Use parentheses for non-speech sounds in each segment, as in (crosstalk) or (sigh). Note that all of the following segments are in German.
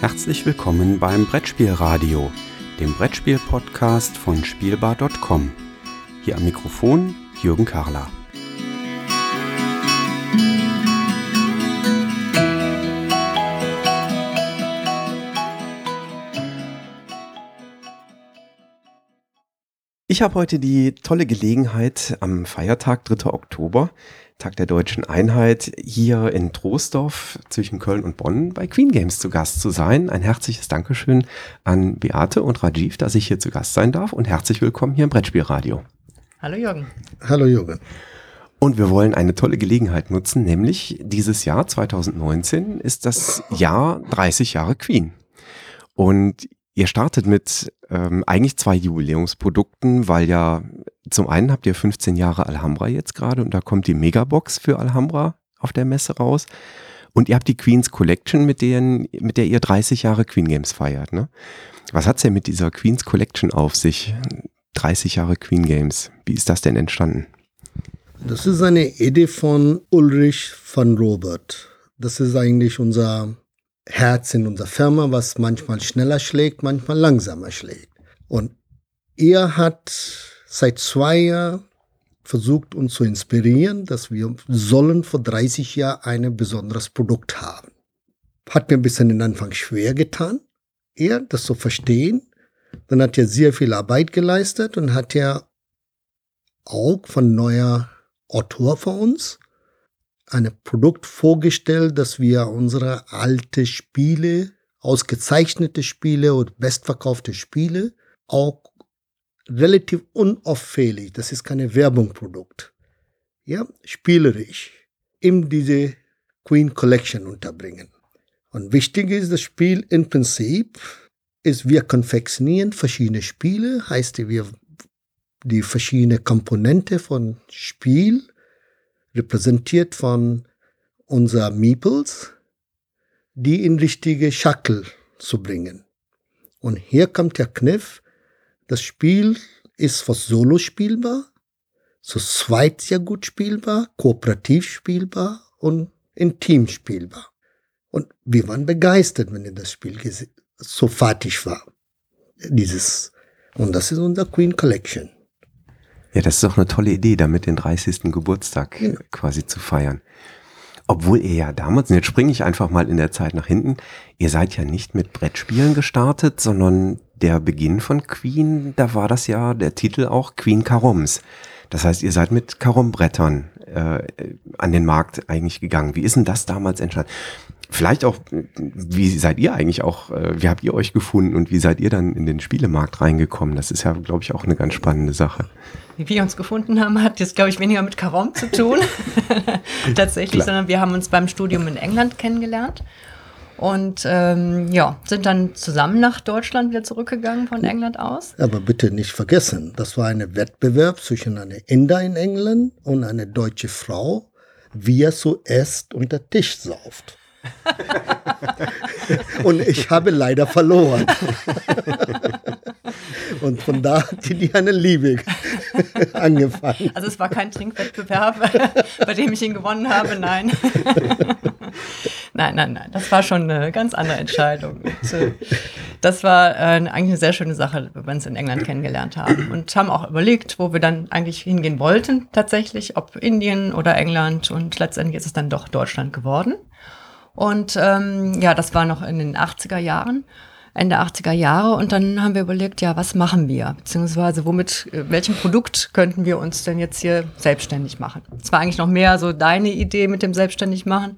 Herzlich willkommen beim Brettspielradio, dem Brettspiel-Podcast von Spielbar.com. Hier am Mikrofon Jürgen Karler. Ich habe heute die tolle Gelegenheit, am Feiertag 3. Oktober Tag der Deutschen Einheit hier in Troisdorf zwischen Köln und Bonn bei Queen Games zu Gast zu sein. Ein herzliches Dankeschön an Beate und Rajiv, dass ich hier zu Gast sein darf und herzlich willkommen hier im Brettspielradio. Hallo Jürgen. Hallo Jürgen. Und wir wollen eine tolle Gelegenheit nutzen, nämlich dieses Jahr 2019 ist das Jahr 30 Jahre Queen. Und ihr startet mit ähm, eigentlich zwei Jubiläumsprodukten, weil ja zum einen habt ihr 15 Jahre Alhambra jetzt gerade und da kommt die Megabox für Alhambra auf der Messe raus. Und ihr habt die Queens Collection, mit, denen, mit der ihr 30 Jahre Queen Games feiert. Ne? Was hat's denn mit dieser Queens Collection auf sich? 30 Jahre Queen Games. Wie ist das denn entstanden? Das ist eine Idee von Ulrich van Robert. Das ist eigentlich unser Herz in unserer Firma, was manchmal schneller schlägt, manchmal langsamer schlägt. Und er hat seit zwei Jahren versucht uns zu inspirieren, dass wir sollen vor 30 Jahren ein besonderes Produkt haben. Hat mir ein bisschen den Anfang schwer getan, er das zu verstehen. Dann hat er sehr viel Arbeit geleistet und hat er auch von neuer Autor von uns ein Produkt vorgestellt, dass wir unsere alte Spiele, ausgezeichnete Spiele und bestverkaufte Spiele auch relativ unauffällig, das ist keine Werbungprodukt, ja, spielerisch in diese Queen Collection unterbringen. Und wichtig ist das Spiel im Prinzip, ist wir konfektionieren verschiedene Spiele, heißt wir die verschiedenen Komponente von Spiel, repräsentiert von unser Meeples, die in richtige Schackel zu bringen. Und hier kommt der Kniff, das Spiel ist fast solo spielbar, zu zweit sehr gut spielbar, kooperativ spielbar und intim spielbar. Und wir waren begeistert, wenn das Spiel so fertig war. Dieses. Und das ist unser Queen Collection. Ja, das ist doch eine tolle Idee, damit den 30. Geburtstag ja. quasi zu feiern. Obwohl ihr ja damals, und jetzt springe ich einfach mal in der Zeit nach hinten, ihr seid ja nicht mit Brettspielen gestartet, sondern der Beginn von Queen, da war das ja der Titel auch Queen Caroms. Das heißt, ihr seid mit Carom-Brettern äh, an den Markt eigentlich gegangen. Wie ist denn das damals entstanden? Vielleicht auch, wie seid ihr eigentlich auch, äh, wie habt ihr euch gefunden und wie seid ihr dann in den Spielemarkt reingekommen? Das ist ja, glaube ich, auch eine ganz spannende Sache. Wie wir uns gefunden haben, hat jetzt, glaube ich, weniger mit Carom zu tun, (laughs) tatsächlich, Klar. sondern wir haben uns beim Studium in England kennengelernt und ähm, ja, sind dann zusammen nach Deutschland wieder zurückgegangen von England aus. Aber bitte nicht vergessen, das war ein Wettbewerb zwischen einer Inder in England und einer deutsche Frau, wie er zuerst unter Tisch sauft. (laughs) und ich habe leider verloren. (laughs) und von da hat die eine Liebe (laughs) angefangen. Also es war kein Trinkwettbewerb, bei dem ich ihn gewonnen habe, nein. nein, nein, nein. Das war schon eine ganz andere Entscheidung. Äh, das war äh, eigentlich eine sehr schöne Sache, wenn wir uns in England kennengelernt haben. Und haben auch überlegt, wo wir dann eigentlich hingehen wollten, tatsächlich, ob Indien oder England. Und letztendlich ist es dann doch Deutschland geworden. Und ähm, ja, das war noch in den 80er Jahren. Ende 80er Jahre und dann haben wir überlegt, ja, was machen wir? Beziehungsweise womit, äh, welchem Produkt könnten wir uns denn jetzt hier selbstständig machen? Es war eigentlich noch mehr so deine Idee mit dem selbstständig machen.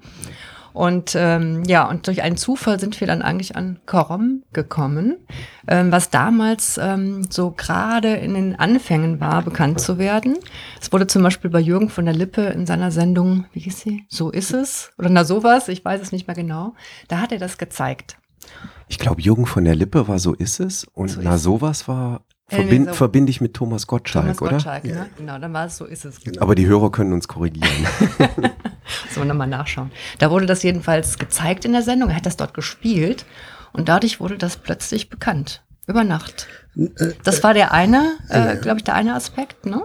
Und ähm, ja, und durch einen Zufall sind wir dann eigentlich an Korom gekommen, ähm, was damals ähm, so gerade in den Anfängen war, bekannt zu werden. Es wurde zum Beispiel bei Jürgen von der Lippe in seiner Sendung, wie hieß sie? So ist es? Oder na sowas, ich weiß es nicht mehr genau. Da hat er das gezeigt. Ich glaube, Jürgen von der Lippe war So ist es und so na sowas war Verbind, so verbinde ich mit Thomas Gottschalk, Thomas oder? Gottschalk, ne? Genau, dann war es so, ist es. Genau. Aber die Hörer können uns korrigieren. (laughs) (laughs) so, nochmal nachschauen. Da wurde das jedenfalls gezeigt in der Sendung. Er hat das dort gespielt und dadurch wurde das plötzlich bekannt. Über Nacht. Das war der eine, äh, glaube ich, der eine Aspekt, ne?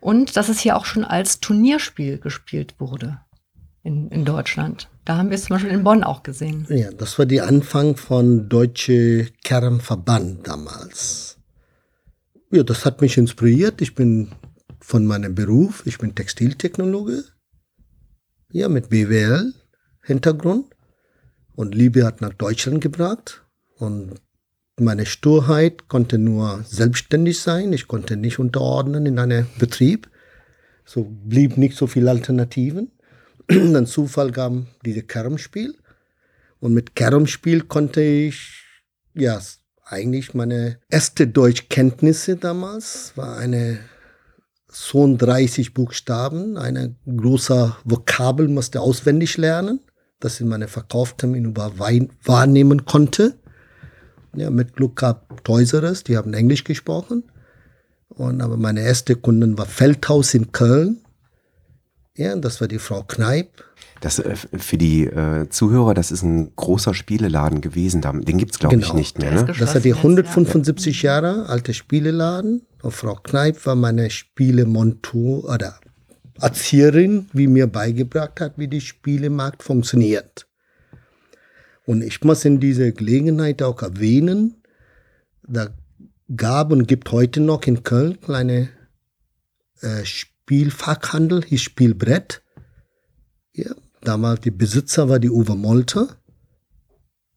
Und dass es hier auch schon als Turnierspiel gespielt wurde. in, in Deutschland. Da haben wir es zum Beispiel in Bonn auch gesehen. Ja, das war der Anfang von Deutsche Kernverband damals. Ja, das hat mich inspiriert. Ich bin von meinem Beruf, ich bin Textiltechnologe. Ja, mit BWL Hintergrund. Und Liebe hat nach Deutschland gebracht. Und meine Sturheit konnte nur selbstständig sein. Ich konnte nicht unterordnen in einem Betrieb. So blieb nicht so viele Alternativen. (clears throat) Dann Zufall gab diese Kermspiel. Und mit Kermspiel konnte ich, ja, eigentlich meine erste Deutschkenntnisse damals war eine so 30 Buchstaben, eine große Vokabel musste auswendig lernen, dass ich meine Verkaufstermine über wahrnehmen konnte. Ja, mit Glück gab Toys die haben Englisch gesprochen. Und aber meine erste Kundin war Feldhaus in Köln. Ja, das war die Frau Kneip. Das äh, für die äh, Zuhörer, das ist ein großer Spieleladen gewesen. Den gibt es, glaube genau. ich, nicht mehr. Ne? Das hat die 175 Jahre alte Spieleladen. Und Frau Kneip war meine Spielemontur oder Erzieherin, wie mir beigebracht hat, wie die Spielemarkt funktioniert. Und ich muss in dieser Gelegenheit auch erwähnen, da gab und gibt heute noch in Köln kleine äh, Spielfachhandel, hieß Spielbrett. Ja, damals die Besitzer war die Uwe Molter.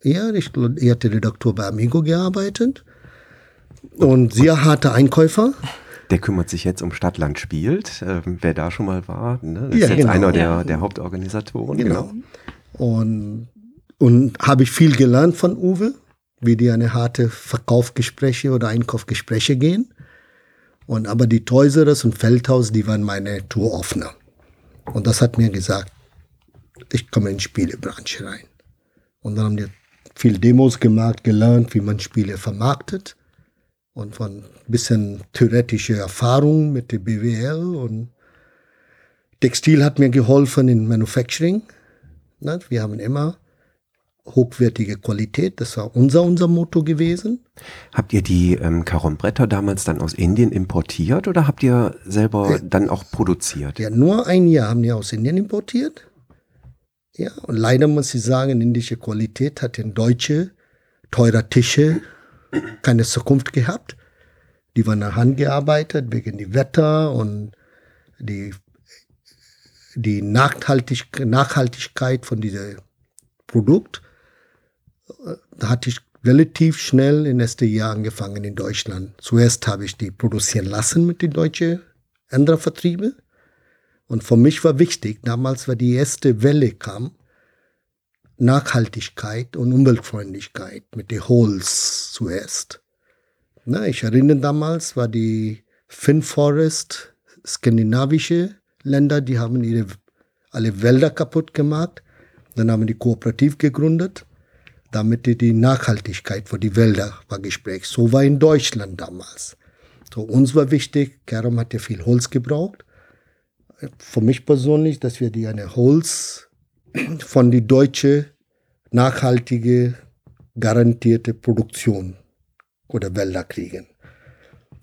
Ja, ich, er hatte Redakteur bei Amigo gearbeitet. Und sehr harte Einkäufer. Der kümmert sich jetzt um Stadtland spielt. Ähm, wer da schon mal war, ne? das ja, ist jetzt genau. einer der, der Hauptorganisatoren. Genau. genau. Und und habe ich viel gelernt von Uwe, wie die eine harte Verkaufsgespräche oder Einkaufsgespräche gehen. Und aber die Toyseres und Feldhaus, die waren meine Touröffner. Und das hat mir gesagt, ich komme in die Spielebranche rein. Und dann haben wir viel Demos gemacht, gelernt, wie man Spiele vermarktet. Und von ein bisschen theoretische Erfahrung mit der BWL und Textil hat mir geholfen in Manufacturing. Wir haben immer hochwertige Qualität. Das war unser, unser Motto gewesen. Habt ihr die ähm, Karombretter damals dann aus Indien importiert oder habt ihr selber ja, dann auch produziert? Ja, nur ein Jahr haben wir aus Indien importiert. Ja, und leider muss ich sagen, indische Qualität hat in deutsche teurer Tische keine Zukunft gehabt. Die waren nach Hand gearbeitet wegen dem Wetter und die, die Nachhaltig Nachhaltigkeit von diesem Produkt da hatte ich relativ schnell in erste Jahr angefangen in Deutschland. Zuerst habe ich die produzieren lassen mit den deutschen anderen Vertriebe. Und für mich war wichtig, damals war die erste Welle kam, Nachhaltigkeit und Umweltfreundlichkeit mit den Holz zuerst. Na, ich erinnere damals war die Finforest, skandinavische Länder, die haben ihre alle Wälder kaputt gemacht. Dann haben die Kooperativ gegründet damit die Nachhaltigkeit für die Wälder war Gespräch. So war in Deutschland damals. So, uns war wichtig, Keram hat ja viel Holz gebraucht. Für mich persönlich, dass wir die eine Holz von die deutsche nachhaltige, garantierte Produktion oder Wälder kriegen.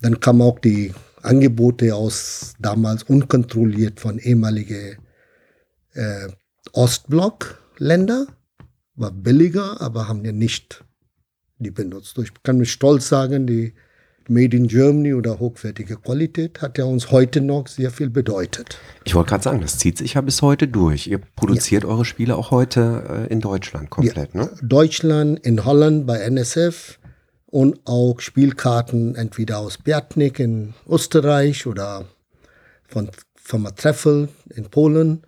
Dann kamen auch die Angebote aus damals unkontrolliert von ehemaligen äh, Ostblock-Länder war billiger, aber haben wir nicht die benutzt. Ich kann mit Stolz sagen, die Made in Germany oder hochwertige Qualität hat ja uns heute noch sehr viel bedeutet. Ich wollte gerade sagen, das zieht sich ja bis heute durch. Ihr produziert ja. eure Spiele auch heute äh, in Deutschland komplett, ja. ne? Deutschland, in Holland bei NSF und auch Spielkarten entweder aus Bjartnik in Österreich oder von Firma Treffel in Polen.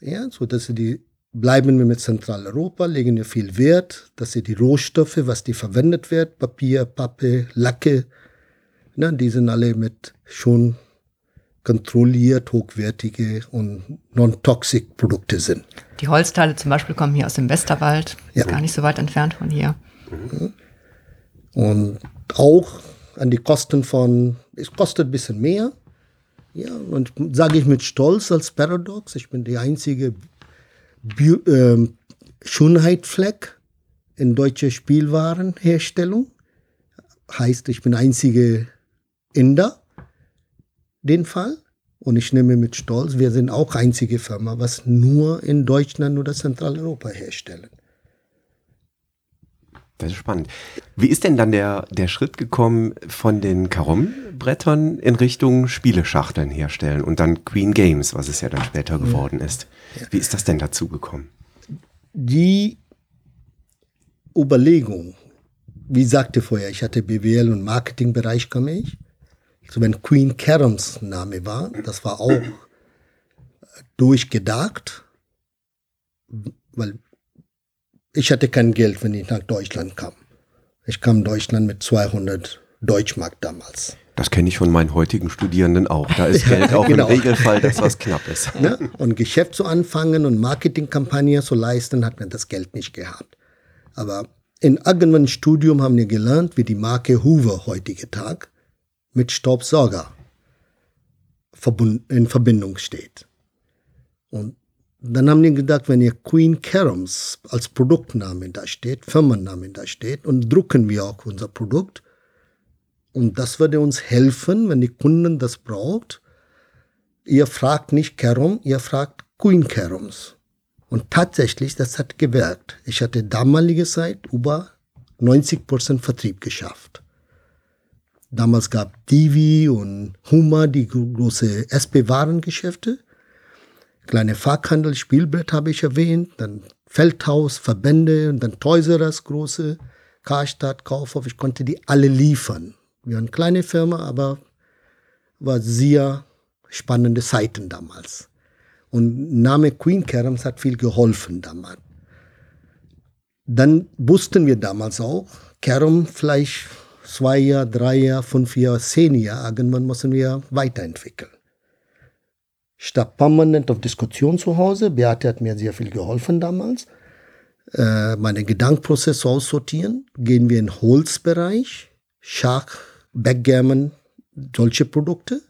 Ja, so dass sie die bleiben wir mit Zentraleuropa, legen wir viel Wert, dass sie die Rohstoffe, was die verwendet wird, Papier, Pappe, Lacke, ne, die sind alle mit schon kontrolliert hochwertige und non-toxic Produkte sind. Die Holzteile zum Beispiel kommen hier aus dem Westerwald, ja. gar nicht so weit entfernt von hier. Mhm. Und auch an die Kosten von, es kostet ein bisschen mehr. Ja, und sage ich mit Stolz als Paradox, ich bin die einzige äh, Schönheitfleck in deutscher Spielwarenherstellung. Heißt, ich bin einzige Inder, den Fall. Und ich nehme mit Stolz, wir sind auch einzige Firma, was nur in Deutschland oder Zentraleuropa herstellen. Das ist spannend. Wie ist denn dann der, der Schritt gekommen von den Karom-Brettern in Richtung Spieleschachteln herstellen und dann Queen Games, was es ja dann später geworden ist? Wie ist das denn dazu gekommen? Die Überlegung, wie sagte vorher, ich hatte BWL und Marketingbereich komme ich. Also wenn Queen Caroms Name war, das war auch durchgedacht, weil ich hatte kein Geld, wenn ich nach Deutschland kam. Ich kam Deutschland mit 200 Deutschmark damals. Das kenne ich von meinen heutigen Studierenden auch. Da ist ja, (laughs) Geld auch genau. im Regelfall das, was knapp ist. Ja, (laughs) und Geschäft zu anfangen und Marketingkampagne zu leisten, hat man das Geld nicht gehabt. Aber in irgendeinem Studium haben wir gelernt, wie die Marke Hoover heutige Tag mit Staubsauger in Verbindung steht. Und dann haben die gedacht, wenn ihr Queen Caroms als Produktname da steht, Firmenname da steht, und drucken wir auch unser Produkt. Und das würde uns helfen, wenn die Kunden das braucht. Ihr fragt nicht Carom, ihr fragt Queen Caroms. Und tatsächlich, das hat gewirkt. Ich hatte damalige Zeit über 90% Vertrieb geschafft. Damals gab Divi und Huma die große SP-Warengeschäfte kleine Fachhandel, Spielbrett habe ich erwähnt, dann Feldhaus, Verbände und dann Toys große, Karstadt, Kaufhof. Ich konnte die alle liefern. Wir waren eine kleine Firma, aber war sehr spannende Zeiten damals. Und Name Queen Caroms hat viel geholfen damals. Dann wussten wir damals auch, Carom vielleicht zwei Jahre, drei Jahre, fünf Jahre, zehn Jahre, irgendwann müssen wir weiterentwickeln statt permanent auf Diskussion zu Hause. Beate hat mir sehr viel geholfen damals. Äh, meinen Gedankenprozess aussortieren. Gehen wir in Holzbereich, Schach, Backgammon, solche Produkte.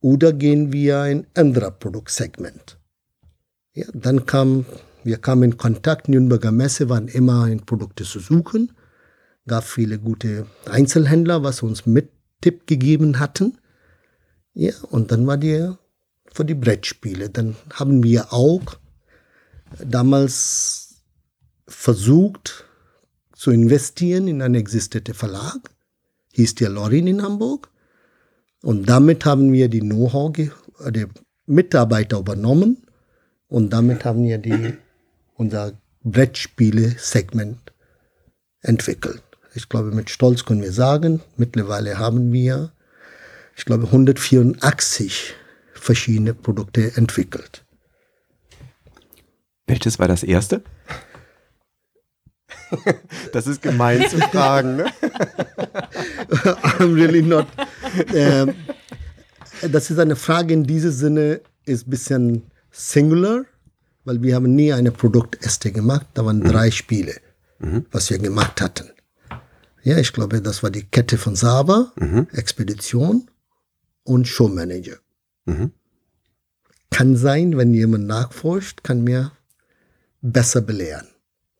Oder gehen wir in anderer Produktsegment. Ja, dann kam, wir kamen in Kontakt, Nürnberger Messe waren immer in Produkte zu suchen. Gab viele gute Einzelhändler, was uns mit Tipp gegeben hatten. Ja, und dann war die für die Brettspiele. Dann haben wir auch damals versucht zu investieren in einen existierenden Verlag, hieß der Lorin in Hamburg. Und damit haben wir die Know-how, die Mitarbeiter übernommen und damit haben wir die, unser Brettspiele-Segment entwickelt. Ich glaube, mit Stolz können wir sagen, mittlerweile haben wir, ich glaube, 184 verschiedene Produkte entwickelt. Welches war das erste? (laughs) Das ist gemein zu fragen, ne? (laughs) I'm really not. Ähm, das ist eine Frage in diesem Sinne, ist ein bisschen singular, weil wir haben nie eine Produkteste gemacht. Da waren mhm. drei Spiele, mhm. was wir gemacht hatten. Ja, ich glaube, das war die Kette von Saba, mhm. Expedition und Showmanager. Mhm. Kann sein, wenn jemand nachforscht, kann mir besser belehren.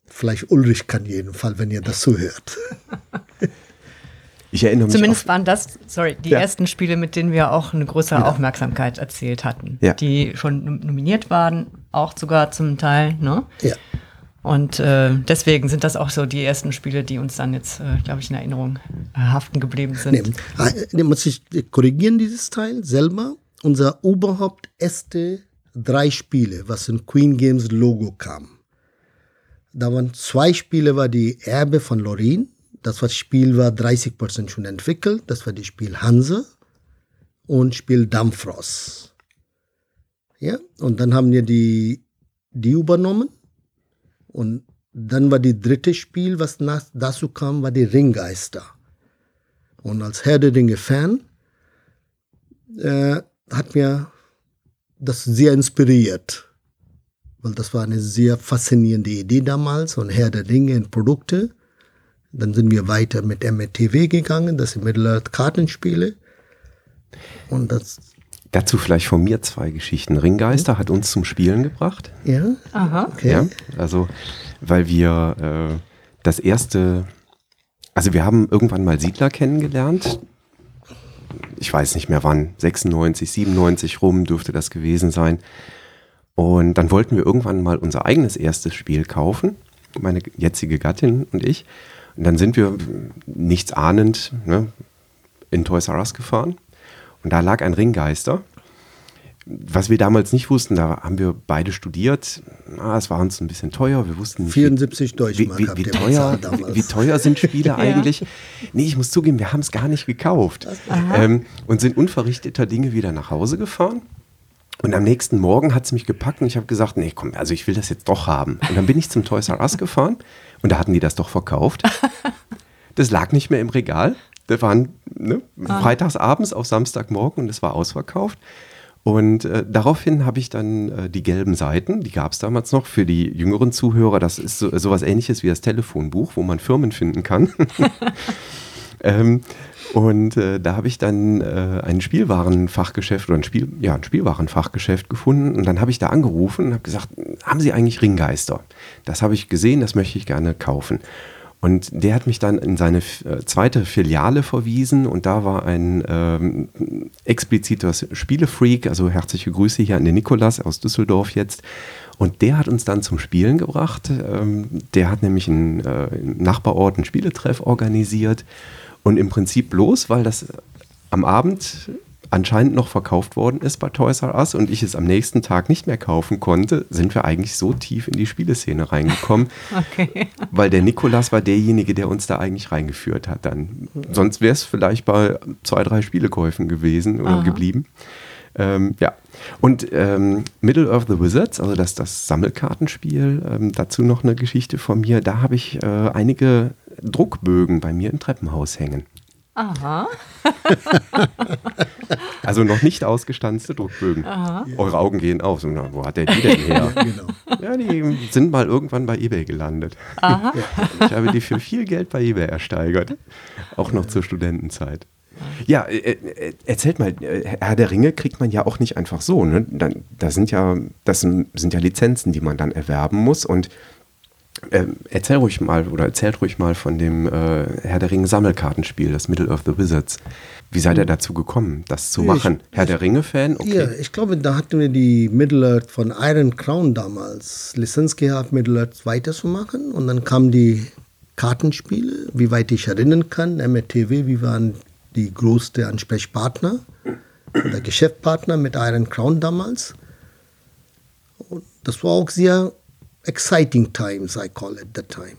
Vielleicht Ulrich kann jeden Fall, wenn ihr das zuhört. (laughs) Ich erinnere mich. Zumindest waren das, sorry, die ja. ersten Spiele, mit denen wir auch eine größere ja. Aufmerksamkeit erzielt hatten. Ja. Die schon nominiert waren, auch sogar zum Teil, ne? Ja. Und äh, deswegen sind das auch so die ersten Spiele, die uns dann jetzt, äh, glaube ich, in Erinnerung äh, haften geblieben sind. Nee, nee, muss ich korrigieren, dieses Teil selber unser überhaupt erste drei Spiele, was in Queen Games Logo kam. Da waren zwei Spiele, war die Erbe von Lorin. Das war, Spiel war 30% schon entwickelt. Das war das Spiel Hanse und Spiel Dampfross. Ja, und dann haben wir die, die übernommen. Und dann war die dritte Spiel, was nach, dazu kam, war die Ringgeister. Und als Herr der Ringe-Fan äh, hat mir das sehr inspiriert, weil das war eine sehr faszinierende Idee damals und Herr der Dinge in Produkte. Dann sind wir weiter mit MTW gegangen, das sind Mittelerde Kartenspiele. Und das Dazu vielleicht von mir zwei Geschichten. Ringgeister hat uns zum Spielen gebracht. Ja. Aha. Okay. Ja, also, weil wir äh, das erste, also wir haben irgendwann mal Siedler kennengelernt ich weiß nicht mehr wann, 96, 97 rum dürfte das gewesen sein. Und dann wollten wir irgendwann mal unser eigenes erstes Spiel kaufen, meine jetzige Gattin und ich. Und dann sind wir nichts ahnend ne, in Toys R Us gefahren. Und da lag ein Ringgeister was wir damals nicht wussten, da haben wir beide studiert. Ah, es war uns ein bisschen teuer. Wir wussten nicht, 74 Deutschmark wie, wie, wie teuer, wie, teuer sind Spiele (laughs) eigentlich? Nee, ich muss zugeben, wir haben es gar nicht gekauft. Ähm, und sind unverrichteter Dinge wieder nach Hause gefahren. Und am nächsten Morgen hat es mich gepackt und ich habe gesagt, nee, komm, also ich will das jetzt doch haben. Und dann bin ich zum Toys R Us gefahren und da hatten die das doch verkauft. (laughs) Das lag nicht mehr im Regal. Das waren ne, ah. freitags abends auf Samstagmorgen und es war ausverkauft. Und äh, daraufhin habe ich dann äh, die gelben Seiten, die gab es damals noch für die jüngeren Zuhörer. Das ist so, sowas ähnliches wie das Telefonbuch, wo man Firmen finden kann. (laughs) ähm, und äh, da habe ich dann äh, ein Spielwarenfachgeschäft oder ein, Spiel, ja, ein Spielwarenfachgeschäft gefunden. Und dann habe ich da angerufen und habe gesagt, haben Sie eigentlich Ringgeister? Das habe ich gesehen, das möchte ich gerne kaufen. Und der hat mich dann in seine äh, zweite Filiale verwiesen und da war ein ähm, expliziter Spielefreak, also herzliche Grüße hier an den Nikolas aus Düsseldorf jetzt. Und der hat uns dann zum Spielen gebracht. Ähm, der hat nämlich in, äh, Nachbarort einen Spieletreff organisiert und im Prinzip bloß, weil das am Abend anscheinend noch verkauft worden ist bei Toys R Us und ich es am nächsten Tag nicht mehr kaufen konnte, sind wir eigentlich so tief in die Spieleszene reingekommen. (laughs) okay. Weil der Nikolas war derjenige, der uns da eigentlich reingeführt hat dann. Sonst wäre es vielleicht bei zwei, drei Spielekäufen gewesen oder Aha. geblieben. Ähm, ja. Und ähm, Middle of the Wizards, also das, das Sammelkartenspiel, ähm, dazu noch eine Geschichte von mir. Da habe ich äh, einige Druckbögen bei mir im Treppenhaus hängen. Aha. (laughs) also noch nicht ausgestanzte Druckbögen. Aha. Eure Augen gehen auf. So, wo hat der die denn (laughs) her? genau. Ja, die sind mal irgendwann bei eBay gelandet. Aha. (laughs) Ich habe die für viel Geld bei eBay ersteigert. Auch noch zur Studentenzeit. Ja, äh, äh, erzählt mal, äh, Herr der Ringe kriegt man ja auch nicht einfach so. Ne? Da, da sind ja, das sind ja Lizenzen, die man dann erwerben muss. Und ähm, erzähl ruhig mal oder erzählt ruhig mal von dem äh, Herr der Ringe Sammelkartenspiel, das Middle of the Wizards. Wie seid ihr hm. dazu gekommen, das zu machen? Ich, Herr der Ringe-Fan? Okay. Ja, ich glaube, da hatten wir die Middle Earth von Iron Crown damals Lizenz gehabt, Middle Earth weiterzumachen. Und dann kamen die Kartenspiele, wie weit ich erinnern kann, MRTW, wir waren die größte Ansprechpartner oder Geschäftspartner mit Iron Crown damals. Und das war auch sehr exciting times, I call it the time.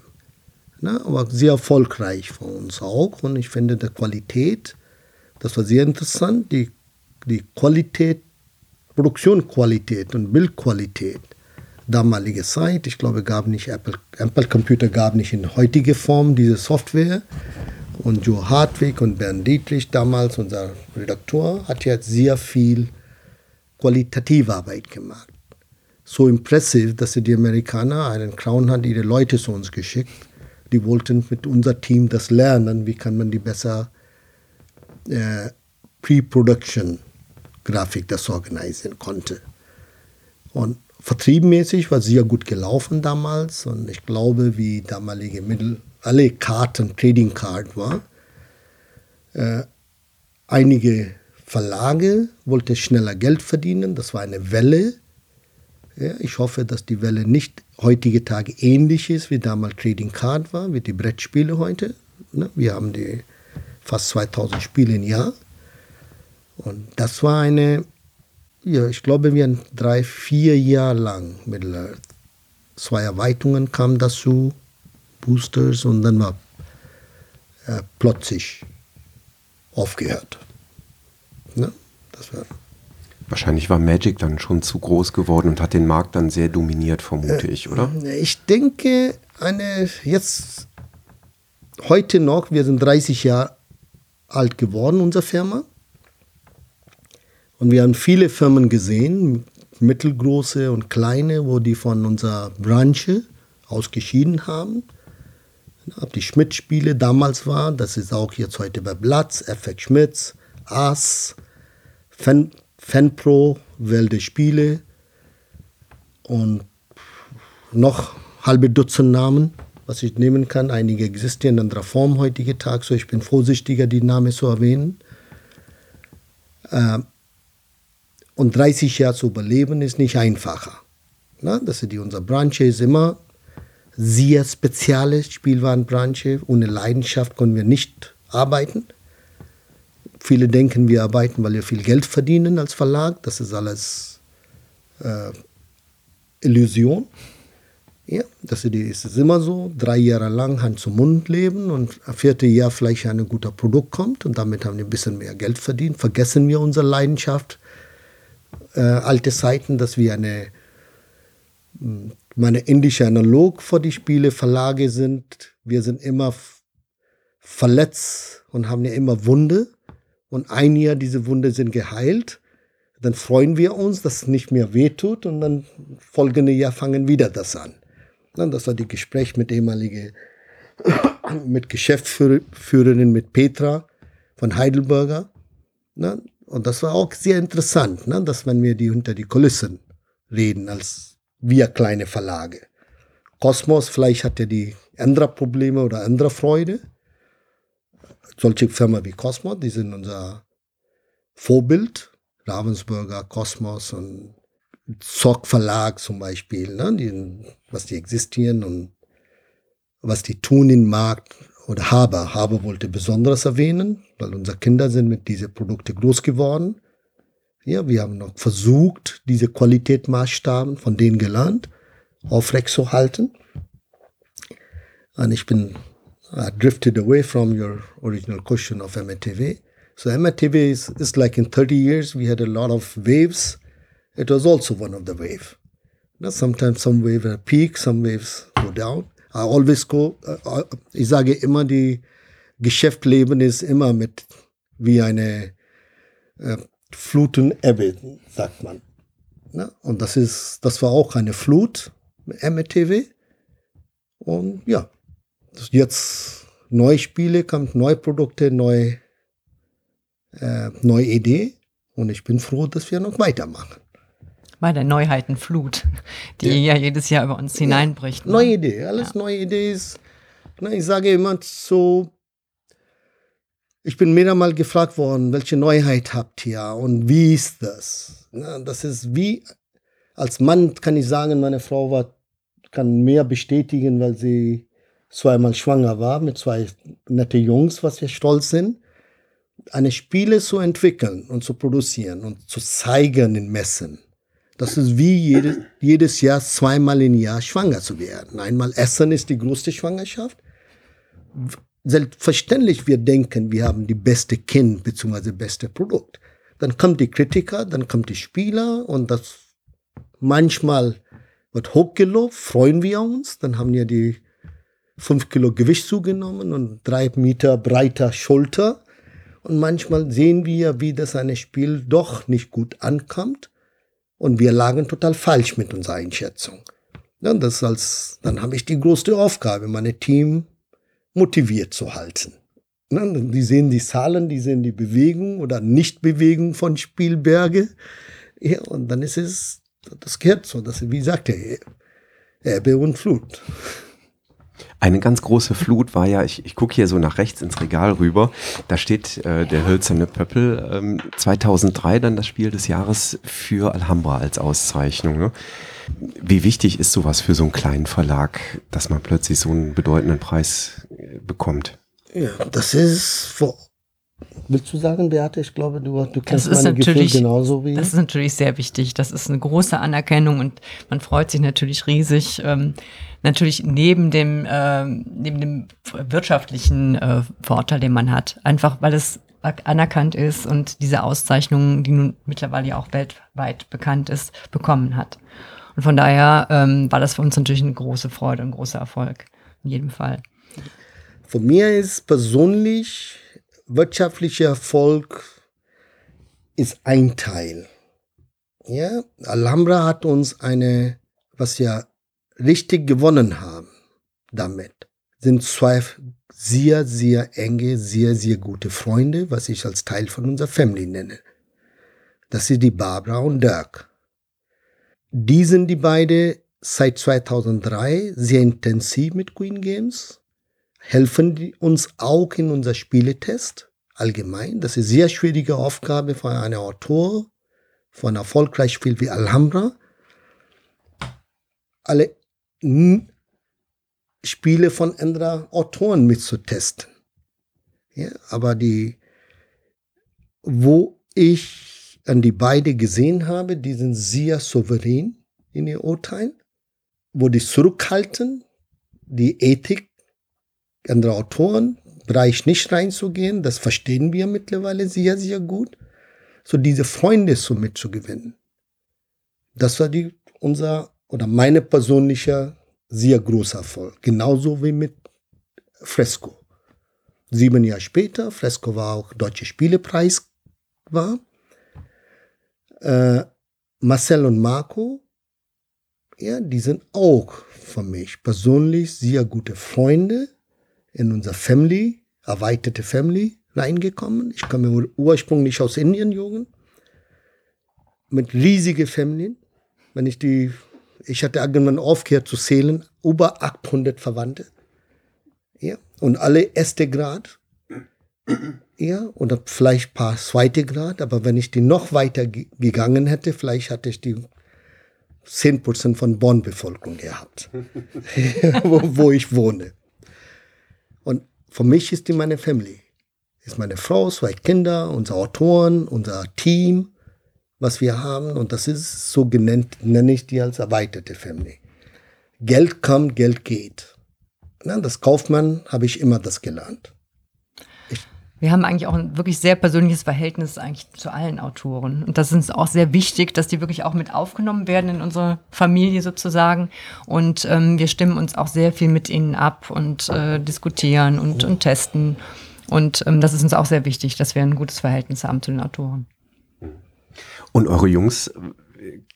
Na, aber sehr erfolgreich für uns auch. Und ich finde, die Qualität, das war sehr interessant, die, die Qualität, Produktionsqualität und Bildqualität damalige Zeit. Ich glaube, gab nicht Apple, Apple Computer gab nicht in heutiger Form diese Software. Und Joe Hartwig und Bernd Dietrich, damals unser Redaktor, hat jetzt sehr viel qualitative Arbeit gemacht so impressive, dass die Amerikaner einen Crown hat ihre Leute zu uns geschickt. Die wollten mit unser Team das lernen, wie kann man die besser äh, Pre-Production Grafik das organisieren konnte. Und vertriebmäßig war sehr gut gelaufen damals und ich glaube, wie damalige Mittel, alle Karten, Trading Card war. Äh, einige Verlage wollten schneller Geld verdienen, das war eine Welle ja, ich hoffe, dass die Welle nicht heutige Tage ähnlich ist, wie damals Trading Card war, wie die Brettspiele heute. Ne? Wir haben die fast 2000 Spiele im Jahr. Und das war eine, ja, ich glaube, wir haben drei, vier Jahre lang mit zwei Erweiterungen kamen dazu, Boosters und dann war äh, plötzlich aufgehört. Ne? Das war Wahrscheinlich war Magic dann schon zu groß geworden und hat den Markt dann sehr dominiert, vermute äh, ich, oder? Ich denke, eine jetzt heute noch, wir sind 30 Jahre alt geworden, unsere Firma. Und wir haben viele Firmen gesehen, mittelgroße und kleine, wo die von unserer Branche ausgeschieden haben. Ob die Schmidt-Spiele damals war, das ist auch jetzt heute bei Blatz, FX Schmitz, Aas, Fan FanPro, Welt der Spiele und noch halbe Dutzend Namen, was ich nehmen kann. Einige existieren in anderer Form heutige Tag, so ich bin vorsichtiger, die Namen zu erwähnen. Äh, und 30 Jahre zu überleben ist nicht einfacher. Das ist die, unsere Branche ist immer sehr spezielle Spielwarenbranche. Ohne Leidenschaft können wir nicht arbeiten. Viele denken, wir arbeiten, weil wir viel Geld verdienen als Verlag. Das ist alles äh, Illusion. Ja, das ist immer so. Drei Jahre lang Hand zum Mund leben und am vierten Jahr vielleicht ein gutes Produkt kommt und damit haben wir ein bisschen mehr Geld verdient. Vergessen wir unsere Leidenschaft, äh, alte Zeiten, dass wir eine meine indische Analog vor die Spiele Verlage sind. Wir sind immer verletzt und haben ja immer Wunde. Und ein Jahr diese Wunde sind geheilt. Dann freuen wir uns, dass es nicht mehr wehtut. Und dann folgende Jahr fangen wieder das an. Das war die Gespräch mit ehemalige, (coughs) mit Geschäftsführerin, mit Petra von Heidelberger. Und das war auch sehr interessant, dass wenn wir die hinter die Kulissen reden als wir kleine Verlage. Kosmos, vielleicht hat er die andere Probleme oder andere Freude. Solche Firmen wie Kosmos, die sind unser Vorbild. Ravensburger, Kosmos und Zock Verlag zum Beispiel, ne, die, was die existieren und was die tun im Markt. Oder Haber. Haber wollte besonders erwähnen, weil unsere Kinder sind mit diesen Produkten groß geworden. Ja, wir haben noch versucht, diese Qualitätsmaßstaben von denen gelernt, aufrechtzuerhalten. Und ich bin I drifted away from your original question of MTV. So MTV is, is like in 30 years we had a lot of waves. It was also one of the wave. Now, sometimes some waves are peak, some waves go down. I always go, uh, ich sage immer, die Geschäftsleben ist immer mit wie eine äh, Flut und Ebbe, sagt man. Ne? Und das ist, das war auch eine Flut, MTV. Und ja, jetzt neue Spiele, kommt neue Produkte, neue, äh, neue Idee. Und ich bin froh, dass wir noch weitermachen. Bei der Neuheitenflut, die ja. ja jedes Jahr über uns hineinbricht. Ne? Neue Idee, alles ja. neue Idee ist. Ne, ich sage immer so, ich bin mehrmals gefragt worden, welche Neuheit habt ihr und wie ist das? das ist wie, als Mann kann ich sagen, meine Frau war, kann mehr bestätigen, weil sie zweimal schwanger war mit zwei nette Jungs, was wir stolz sind. Eine Spiele zu entwickeln und zu produzieren und zu zeigen in Messen. Das ist wie jede, jedes Jahr zweimal im Jahr schwanger zu werden. Einmal Essen ist die größte Schwangerschaft selbstverständlich wir denken, wir haben die beste Kind bzw. beste Produkt. Dann kommt die Kritiker, dann kommt die Spieler und das manchmal wird hochgelobt, freuen wir uns, dann haben wir die fünf Kilo Gewicht zugenommen und drei Meter breiter Schulter. Und manchmal sehen wir, wie das eine Spiel doch nicht gut ankommt. Und wir lagen total falsch mit unserer Einschätzung. Dann, das als, dann habe ich die größte Aufgabe, meine Team motiviert zu halten. Ne, die sehen die Zahlen, die sehen die Bewegung oder Nichtbewegung von Spielberge. Ja, und dann ist es, das gehört so, das, wie sagt er, Ebbe und Flut. Eine ganz große Flut war ja, ich, ich gucke hier so nach rechts ins Regal rüber, da steht äh, der hölzerne Pöppel, ähm, 2003 dann das Spiel des Jahres für Alhambra als Auszeichnung. Ne? Wie wichtig ist sowas für so einen kleinen Verlag, dass man plötzlich so einen bedeutenden Preis äh, bekommt? Ja, das ist vor Willst du sagen, Beate, ich glaube, du, du kennst das meine Gefühle genauso wie Das ist natürlich sehr wichtig. Das ist eine große Anerkennung und man freut sich natürlich riesig. Ähm, natürlich neben dem, äh, neben dem wirtschaftlichen äh, Vorteil, den man hat. Einfach weil es anerkannt ist und diese Auszeichnung, die nun mittlerweile ja auch weltweit bekannt ist, bekommen hat. Und von daher ähm, war das für uns natürlich eine große Freude, ein großer Erfolg. In jedem Fall. Für mich ist persönlich wirtschaftlicher Erfolg ist ein Teil. Ja, Alhambra hat uns eine, was wir richtig gewonnen haben damit, sind zwei sehr, sehr enge, sehr, sehr gute Freunde, was ich als Teil von unserer Family nenne. Das ist die Barbara und Dirk. Die sind die beiden seit 2003 sehr intensiv mit Queen Games, helfen die uns auch in unser Spieletest. allgemein. Das ist eine sehr schwierige Aufgabe für einen Autor, für ein erfolgreiches Spiel wie Alhambra. Alle Spiele von anderen Autoren mitzutesten. Ja, aber die, wo ich an die beiden gesehen habe, die sind sehr souverän in ihr Urteil, wo die zurückhalten, die Ethik anderer Autoren, Bereich nicht reinzugehen, das verstehen wir mittlerweile sehr, sehr gut. So diese Freunde so mitzugewinnen. Das war die, unser oder meine persönliche sehr großer Erfolg. Genauso wie mit Fresco. Sieben Jahre später, Fresco war auch Deutscher Spielepreis war. Äh, Marcel und Marco, ja, die sind auch für mich persönlich sehr gute Freunde in unser Family, erweiterte Family reingekommen. Ich komme ursprünglich aus Indien, Jugend, mit riesigen Familien. Wenn ich die, ich hatte irgendwann aufgehört zu zählen, über 800 Verwandte. Ja, und alle erste Grad. Ja, oder vielleicht ein paar zweite Grad, aber wenn ich die noch weiter gegangen hätte, vielleicht hatte ich die 10% von Bonn-Bevölkerung gehabt, (laughs) wo, wo ich wohne. Für mich ist die meine Family. Ist meine Frau, zwei Kinder, unsere Autoren, unser Team, was wir haben. Und das ist so genannt, nenne ich die als erweiterte Family. Geld kommt, Geld geht. Na, das Kaufmann habe ich immer das gelernt. Wir haben eigentlich auch ein wirklich sehr persönliches Verhältnis eigentlich zu allen Autoren. Und das ist uns auch sehr wichtig, dass die wirklich auch mit aufgenommen werden in unsere Familie sozusagen. Und ähm, wir stimmen uns auch sehr viel mit ihnen ab und äh, diskutieren und, und testen. Und ähm, das ist uns auch sehr wichtig, dass wir ein gutes Verhältnis haben zu den Autoren. Und eure Jungs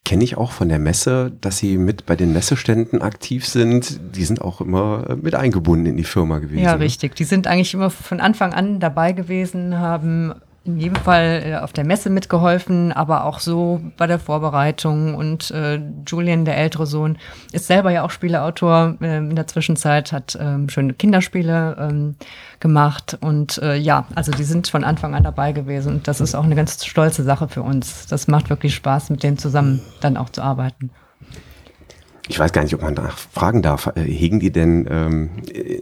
kenne ich auch von der Messe, dass sie mit bei den Messeständen aktiv sind. Die sind auch immer mit eingebunden in die Firma gewesen. Ja, ne? richtig. Die sind eigentlich immer von Anfang an dabei gewesen, haben in jedem Fall äh, auf der Messe mitgeholfen, aber auch so bei der Vorbereitung. Und äh, Julian, der ältere Sohn, ist selber ja auch Spieleautor äh, in der Zwischenzeit, hat ähm, schöne Kinderspiele ähm, gemacht. Und äh, ja, also die sind von Anfang an dabei gewesen. Und das ist auch eine ganz stolze Sache für uns. Das macht wirklich Spaß, mit denen zusammen dann auch zu arbeiten ich weiß gar nicht, ob man da fragen darf, äh, hegen die denn ähm,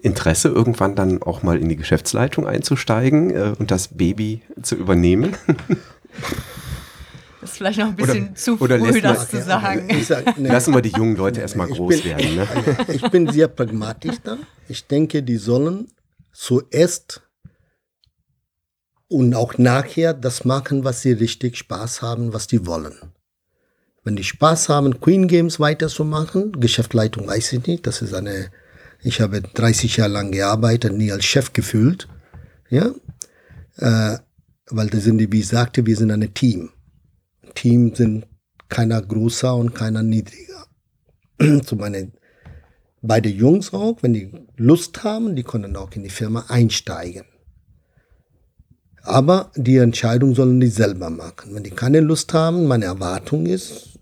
Interesse, irgendwann dann auch mal in die Geschäftsleitung einzusteigen äh, und das Baby zu übernehmen? Das ist vielleicht noch ein bisschen oder, zu oder früh, das zu sagen. Sag, nee. Lassen wir die jungen Leute erstmal groß bin, werden. Ne? (laughs) Ich bin sehr pragmatisch da. Ich denke, die sollen zuerst und auch nachher das machen, was sie richtig Spaß haben, was die wollen. Wenn die Spaß haben, Queen Games weiterzumachen, Geschäftsleitung weiß ich nicht, das ist eine, ich habe 30 Jahre lang gearbeitet, nie als Chef gefühlt, ja, äh, weil das sind wie ich sagte, wir sind ein Team. Team sind keiner größer und keiner niedriger. (clears throat) Zu meinen beide Jungs auch, wenn die Lust haben, die können auch in die Firma einsteigen. Aber die Entscheidung sollen die selber machen. Wenn die keine Lust haben, meine Erwartung ist,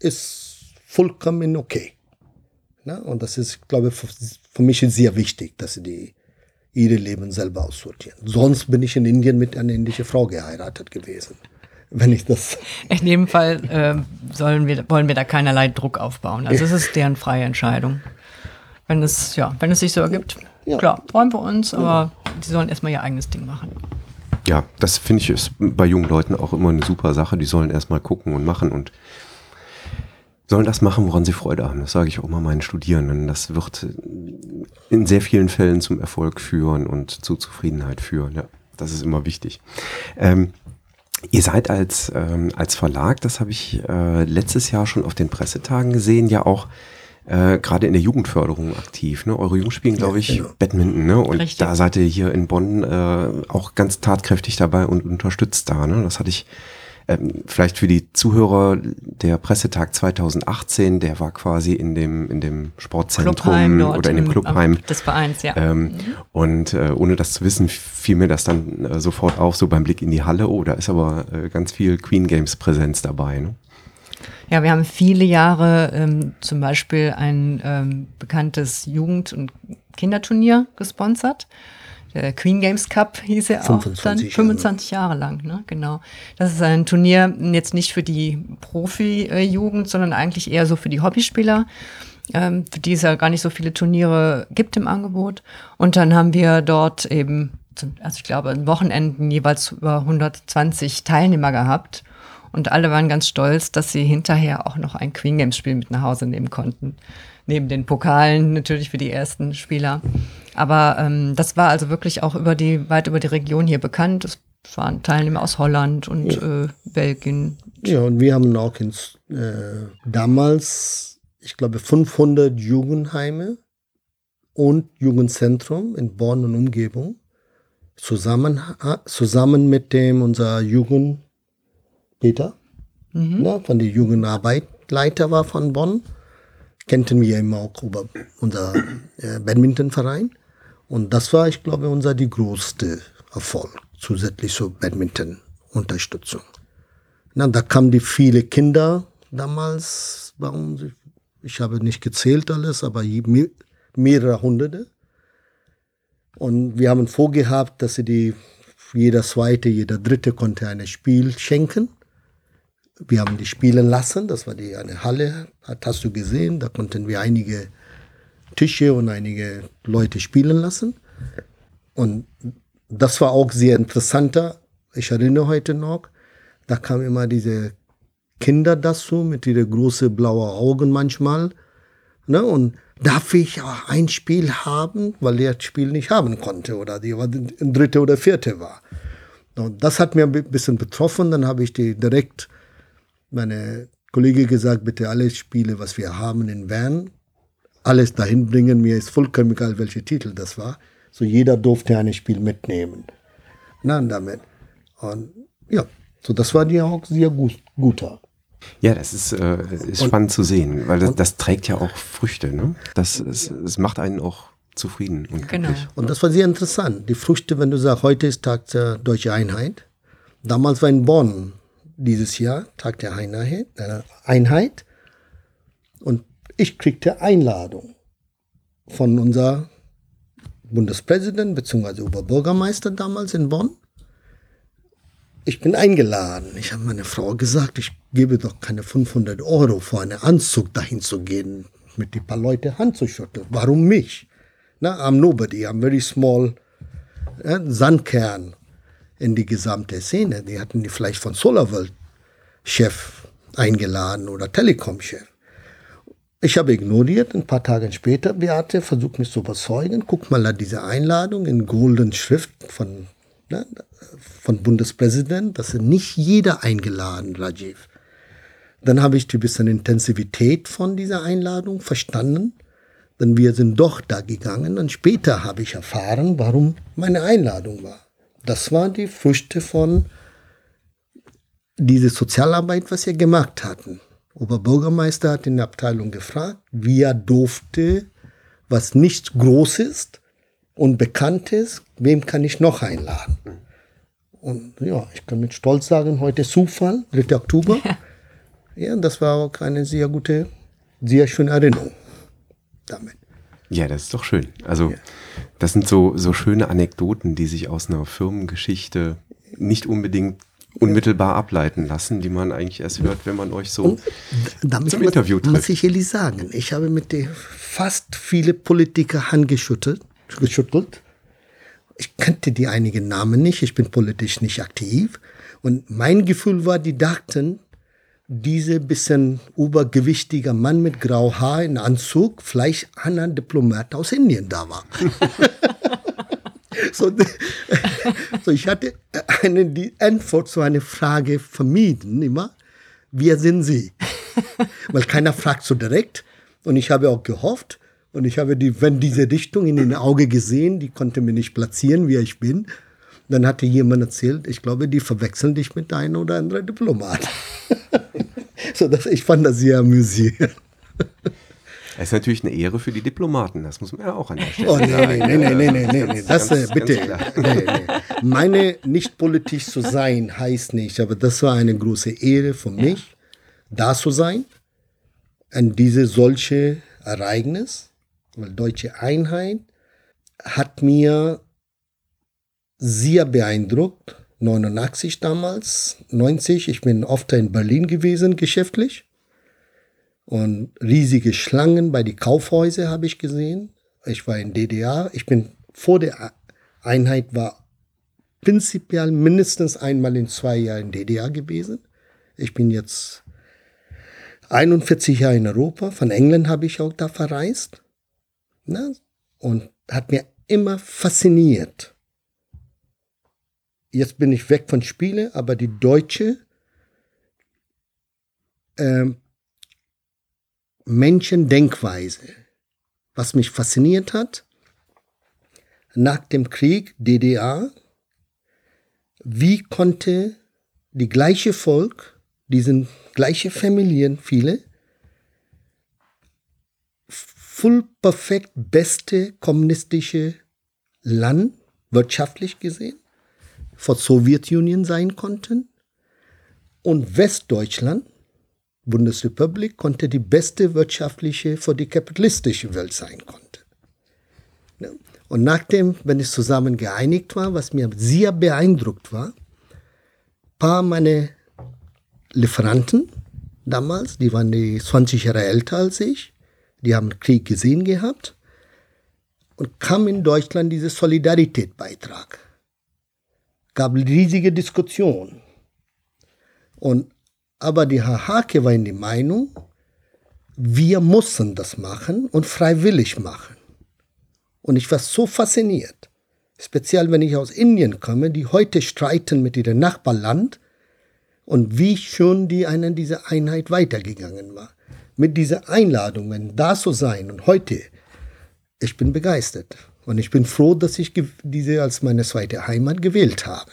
ist vollkommen okay. Na, und das ist, glaube ich, für mich sehr wichtig, dass sie die, ihre Leben selber aussortieren. Sonst bin ich in Indien mit einer indischen Frau geheiratet gewesen. Wenn ich das. (laughs) In dem Fall äh, sollen wir, wollen wir da keinerlei Druck aufbauen. Also es (laughs) ist deren freie Entscheidung. Wenn es, ja, wenn es sich so ergibt, ja. klar, freuen wir uns, aber die sollen erstmal ihr eigenes Ding machen. Ja, das finde ich ist bei jungen Leuten auch immer eine super Sache. Die sollen erstmal gucken und machen und sollen das machen, woran sie Freude haben. Das sage ich auch mal meinen Studierenden. Das wird in sehr vielen Fällen zum Erfolg führen und zu Zufriedenheit führen. Ja, das ist immer wichtig. Ähm, ihr seid als, ähm, als Verlag, das habe ich äh, letztes Jahr schon auf den Pressetagen gesehen, ja auch äh, gerade in der Jugendförderung aktiv. Ne? Eure Jungs spielen, glaube ich, ja, genau. Badminton. Ne? Und Richtig. da seid ihr hier in Bonn äh, auch ganz tatkräftig dabei und unterstützt da. Ne? Das hatte ich ähm, vielleicht für die Zuhörer, der Pressetag 2018, der war quasi in dem, in dem Sportzentrum oder in dem Clubheim des Vereins, ja. Ähm, mhm. Und äh, ohne das zu wissen, fiel mir das dann äh, sofort auf, so beim Blick in die Halle. Oh, da ist aber äh, ganz viel Queen Games Präsenz dabei. Ne? Ja, wir haben viele Jahre ähm, zum Beispiel ein ähm, bekanntes Jugend- und Kinderturnier gesponsert der Queen Games Cup hieß er auch 25 dann Jahre. 25 Jahre lang, ne? Genau. Das ist ein Turnier jetzt nicht für die Profi-Jugend, sondern eigentlich eher so für die Hobbyspieler, ähm, für die es ja gar nicht so viele Turniere gibt im Angebot. Und dann haben wir dort eben, also ich glaube, an Wochenenden jeweils über 120 Teilnehmer gehabt. Und alle waren ganz stolz, dass sie hinterher auch noch ein Queen Games Spiel mit nach Hause nehmen konnten. Neben den Pokalen natürlich für die ersten Spieler. Aber ähm, das war also wirklich auch über die, weit über die Region hier bekannt. Es waren Teilnehmer aus Holland und äh, Belgien. Ja, und wir haben auch ins, äh, damals, ich glaube, 500 Jugendheime und Jugendzentrum in Bonn und Umgebung zusammen, zusammen mit dem unser Jugend Peter, ne, von der Jugendarbeitleiter war von Bonn, kannten wir immer auch über unser äh, Badmintonverein. Und das war, ich glaube, unser die größte Erfolg, zusätzlich zur Badminton-Unterstützung. Na, da kamen die viele Kinder damals bei uns. Ich habe nicht gezählt alles, aber mehrere Hunderte. Und wir haben vorgehabt, dass sie die, jeder zweite, jeder dritte konnte ein Spiel schenken. Wir haben die spielen lassen, das war die eine Halle, hat- hast du gesehen, da konnten wir einige Tische und einige Leute spielen lassen. Und das war auch sehr interessanter. Ich erinnere heute noch, da kamen immer diese Kinder dazu mit ihren großen blauen Augen manchmal. Ne? Und darf ich ein Spiel haben, weil er das Spiel nicht haben konnte oder die war dritte oder vierte war. Und das hat mir ein bisschen betroffen. Dann habe ich die direkt meine Kollege gesagt, bitte alle Spiele, was wir haben in Bern, alles dahin bringen. Mir ist vollkommen egal, welcher Titel das war. So jeder durfte ein Spiel mitnehmen. Na, und damit. Und ja, so das war dir auch sehr gut, guter. Ja, das ist, äh, ist spannend zu sehen, weil das, das trägt ja auch Früchte. Ne? Das, es, es macht einen auch zufrieden und Genau. glücklich. Und das war sehr interessant. Die Früchte, wenn du sagst, heute ist Tag der Deutschen Einheit. Damals war in Bonn dieses Jahr Tag der Einheit. Äh, Einheit. Und ich kriegte Einladung von unser Bundespräsident bzw. Oberbürgermeister damals in Bonn. Ich bin eingeladen. Ich habe meiner Frau gesagt, ich gebe doch keine 500 Euro für einen Anzug dahin zu gehen, mit die paar Leute Hand zu schütteln. Warum mich? Na, I'm nobody, I'm very small. Ja, Sandkern in die gesamte Szene. Die hatten die vielleicht von SolarWorld Chef eingeladen oder Telekom-Chef. Ich habe ignoriert. Ein paar Tage später, Beate versucht mich zu überzeugen. Guck mal an diese Einladung in golden Schrift von, ne, von Bundespräsident. Das ist nicht jeder eingeladen, Rajiv. Dann habe ich die bisschen Intensivität von dieser Einladung verstanden. Denn wir sind doch da gegangen und später habe ich erfahren, warum meine Einladung war. Das waren die Früchte von dieser Sozialarbeit, was wir gemacht hatten. Oberbürgermeister hat in der Abteilung gefragt, wer durfte, was nicht groß ist und bekannt ist, wem kann ich noch einladen? Und ja, ich kann mit Stolz sagen, heute Zufall, 3. Oktober. Ja, das war auch eine sehr gute, sehr schöne Erinnerung damit. Ja, das ist doch schön. Also, das sind so, so schöne Anekdoten, die sich aus einer Firmengeschichte nicht unbedingt unmittelbar ableiten lassen, die man eigentlich erst hört, wenn man euch so Damit zum muss- Interview muss trifft. ich ehrlich sagen, ich habe mit den fast viele Politiker handgeschüttelt. Geschüttelt. Ich kannte die einigen Namen nicht, ich bin politisch nicht aktiv. Und mein Gefühl war, die dachten, diese bisschen übergewichtiger Mann mit grau Haar in Anzug, vielleicht ein Diplomat aus Indien da war. (laughs) so, so, ich hatte eine, die Antwort zu einer Frage vermieden, immer. Wer sind Sie? Weil keiner fragt so direkt. Und ich habe auch gehofft. Und ich habe die, wenn diese Richtung in den Auge gesehen, die konnte mir nicht platzieren, wie ich bin. Dann hatte jemand erzählt, ich glaube, die verwechseln dich mit einem oder anderen Diplomat. (laughs) so, das, ich fand das sehr amüsierend. Das ist natürlich eine Ehre für die Diplomaten, das muss man ja auch an der Stelle Oh, nee, sagen. nee, nee, nee, nee, nee, nee. Das, Ganz- äh, bitte. Nee, nee. Meine nicht politisch zu sein heißt nicht, aber das war eine große Ehre für mich, da zu sein, an diese solche Ereignis, weil Deutsche Einheit hat mir sehr beeindruckt. 89 damals, 90. Ich bin oft in Berlin gewesen, geschäftlich. Und riesige Schlangen bei den Kaufhäusern habe ich gesehen. Ich war in DDR. Ich bin vor der Einheit war prinzipiell mindestens einmal in zwei Jahren in DDR gewesen. Ich bin jetzt 41 Jahre in Europa. Von England habe ich auch da verreist. Ne? Und hat mir immer fasziniert. Jetzt bin ich weg von Spiele, aber die deutsche ähm, Menschendenkweise, was mich fasziniert hat, nach dem Krieg DDR, wie konnte die gleiche Volk, diesen gleiche Familien, viele, full perfekt beste kommunistische Land, wirtschaftlich gesehen, vor Sowjetunion sein konnten und Westdeutschland, Bundesrepublik, konnte die beste wirtschaftliche vor die kapitalistische Welt sein konnte. Und nachdem, wenn es zusammen geeinigt war, was mir sehr beeindruckt war, paar meine Lieferanten damals, die waren die 20 Jahre älter als ich, die haben Krieg gesehen gehabt und kam in Deutschland dieser Solidaritätsbeitrag. Gab riesige Diskussionen. Und, aber die Hake war in der Meinung, wir mussten das machen und freiwillig machen. Und ich war so fasziniert. Speziell wenn ich aus Indien komme, die heute streiten mit ihrem Nachbarland und wie schon die eine diese Einheit weitergegangen war. Mit dieser Einladung, wenn da so sein und heute, ich bin begeistert. Und ich bin froh, dass ich diese als meine zweite Heimat gewählt habe.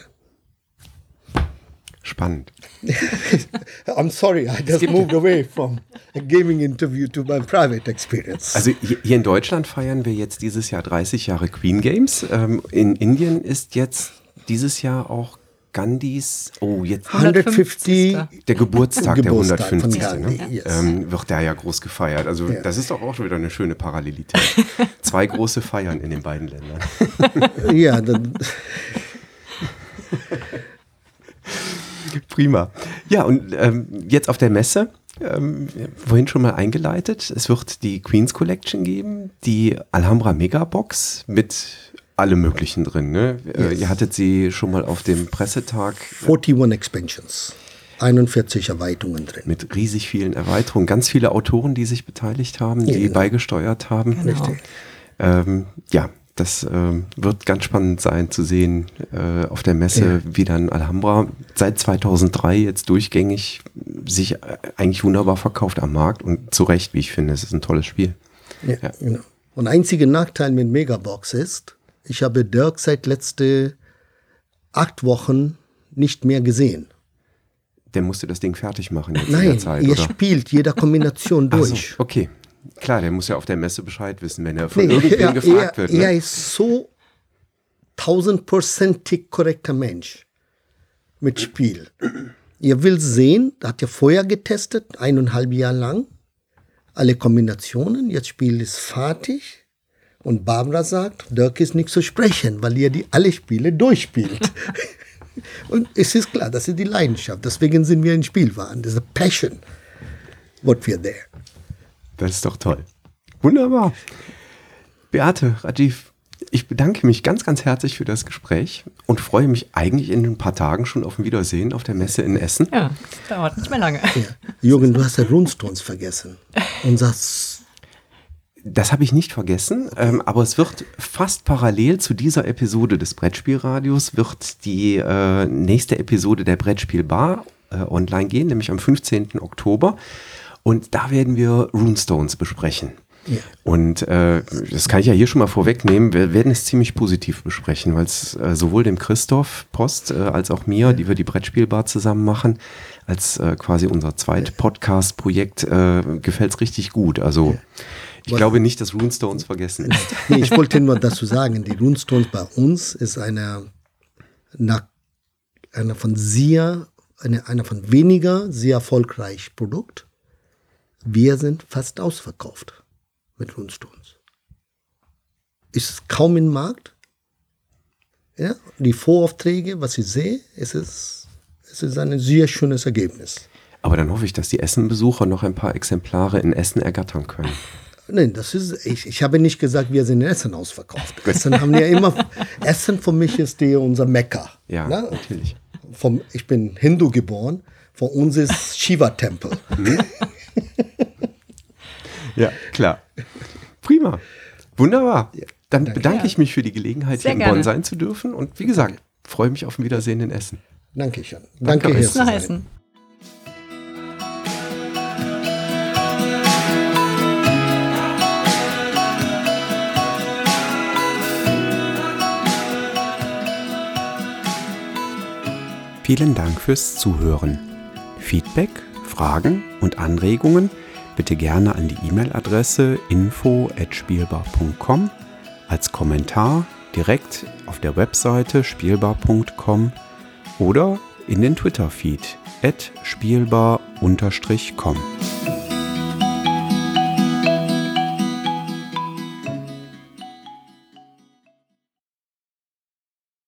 Spannend. (laughs) I'm sorry, I just moved away from a gaming interview to my private experience. Also hier in Deutschland feiern wir jetzt dieses Jahr 30 Jahre Queen Games. Ähm, in Indien ist jetzt dieses Jahr auch Gandhis, oh jetzt 150. der Geburtstag, Geburtstag der 150. Gandhi, ne? yes. ähm, wird da ja groß gefeiert. Also Ja. das ist doch auch schon wieder eine schöne Parallelität. (laughs) Zwei große Feiern in den beiden Ländern. (laughs) Ja, dann, (laughs) Prima. Ja, und ähm, jetzt auf der Messe, ähm, vorhin schon mal eingeleitet, es wird die Queens Collection geben, die Alhambra Megabox mit allem Möglichen drin. Ne? Äh, Yes. ihr hattet sie schon mal auf dem Pressetag 41 Expansions. 41 Erweiterungen drin. mit riesig vielen Erweiterungen, ganz viele Autoren, die sich beteiligt haben, die Ja. beigesteuert haben. Genau. Ähm, ja, das ähm, wird ganz spannend sein zu sehen äh, auf der Messe, wie dann Alhambra seit 2003 jetzt durchgängig sich äh, eigentlich wunderbar verkauft am Markt und zu Recht, wie ich finde, es ist ein tolles Spiel. Ja, Ja. Genau. Und einziger Nachteil mit Megabox ist, ich habe Dirk seit letzte acht Wochen nicht mehr gesehen. Der musste das Ding fertig machen jetzt in Nein, der Zeit, er oder? spielt jeder Kombination Ach so, durch. okay. Klar, der muss ja auf der Messe Bescheid wissen, wenn er von Nee, irgendwem er, gefragt er, wird. er Ne? ist so tausendprozentig korrekter Mensch mit Spiel. Ihr will sehen, er hat ja vorher getestet, eineinhalb Jahre lang, alle Kombinationen. Jetzt Spiel ist fertig. Und Barbara sagt, Dirk ist nicht zu sprechen, weil ihr die alle Spiele durchspielt. (laughs) Und es ist klar, das ist die Leidenschaft. Deswegen sind wir in Spielwaren. Das ist a passion, what we're there. Das ist doch toll. Wunderbar. Beate, Rajiv, ich bedanke mich ganz, ganz herzlich für das Gespräch und freue mich eigentlich in ein paar Tagen schon auf ein Wiedersehen auf der Messe in Essen. Ja, dauert nicht mehr lange. Jürgen, du hast ja Runestones vergessen. Unser Das habe ich nicht vergessen, ähm, aber es wird fast parallel zu dieser Episode des Brettspielradios wird die äh, nächste Episode der Brettspielbar äh, online gehen, nämlich am 15. Oktober. Und da werden wir Runestones besprechen. Ja. Und äh, das kann ich ja hier schon mal vorwegnehmen. Wir werden es ziemlich positiv besprechen, weil es äh, sowohl dem Christoph Post äh, als auch mir, die wir die Brettspielbar zusammen machen, als äh, quasi unser zweit Podcast-Projekt, äh, gefällt es richtig gut. Also ich Was- glaube nicht, dass Runestones vergessen ist. Nee, (laughs) ich wollte nur dazu sagen, die Runestones bei uns ist eine, eine von sehr, eine, eine von weniger sehr erfolgreich Produkt. Wir sind fast ausverkauft mit Runestones. Ist kaum im Markt. Ja, die Voraufträge, was ich sehe, es ist, es ist ein sehr schönes Ergebnis. Aber dann hoffe ich, dass die Essen-Besucher noch ein paar Exemplare in Essen ergattern können. Nein, das ist, ich, ich habe nicht gesagt, wir sind in Essen ausverkauft. Essen haben ja immer, (laughs) Essen für mich ist die, unser Mekka. Ja, ne? natürlich. Vom, ich bin Hindu geboren, von uns ist Shiva-Tempel. Ja, klar. Prima. Wunderbar. Dann danke. bedanke ich mich für die Gelegenheit, Sehr hier in Bonn gerne. sein zu dürfen. Und wie gesagt, freue mich auf ein Wiedersehen in Essen. Danke schön. Danke, Danke, hier Vielen Dank fürs Zuhören. Feedback, Fragen und Anregungen bitte gerne an die E-Mail-Adresse info@spielbar.com als Kommentar direkt auf der Webseite spielbar.com oder in den Twitter-Feed spielbar-com.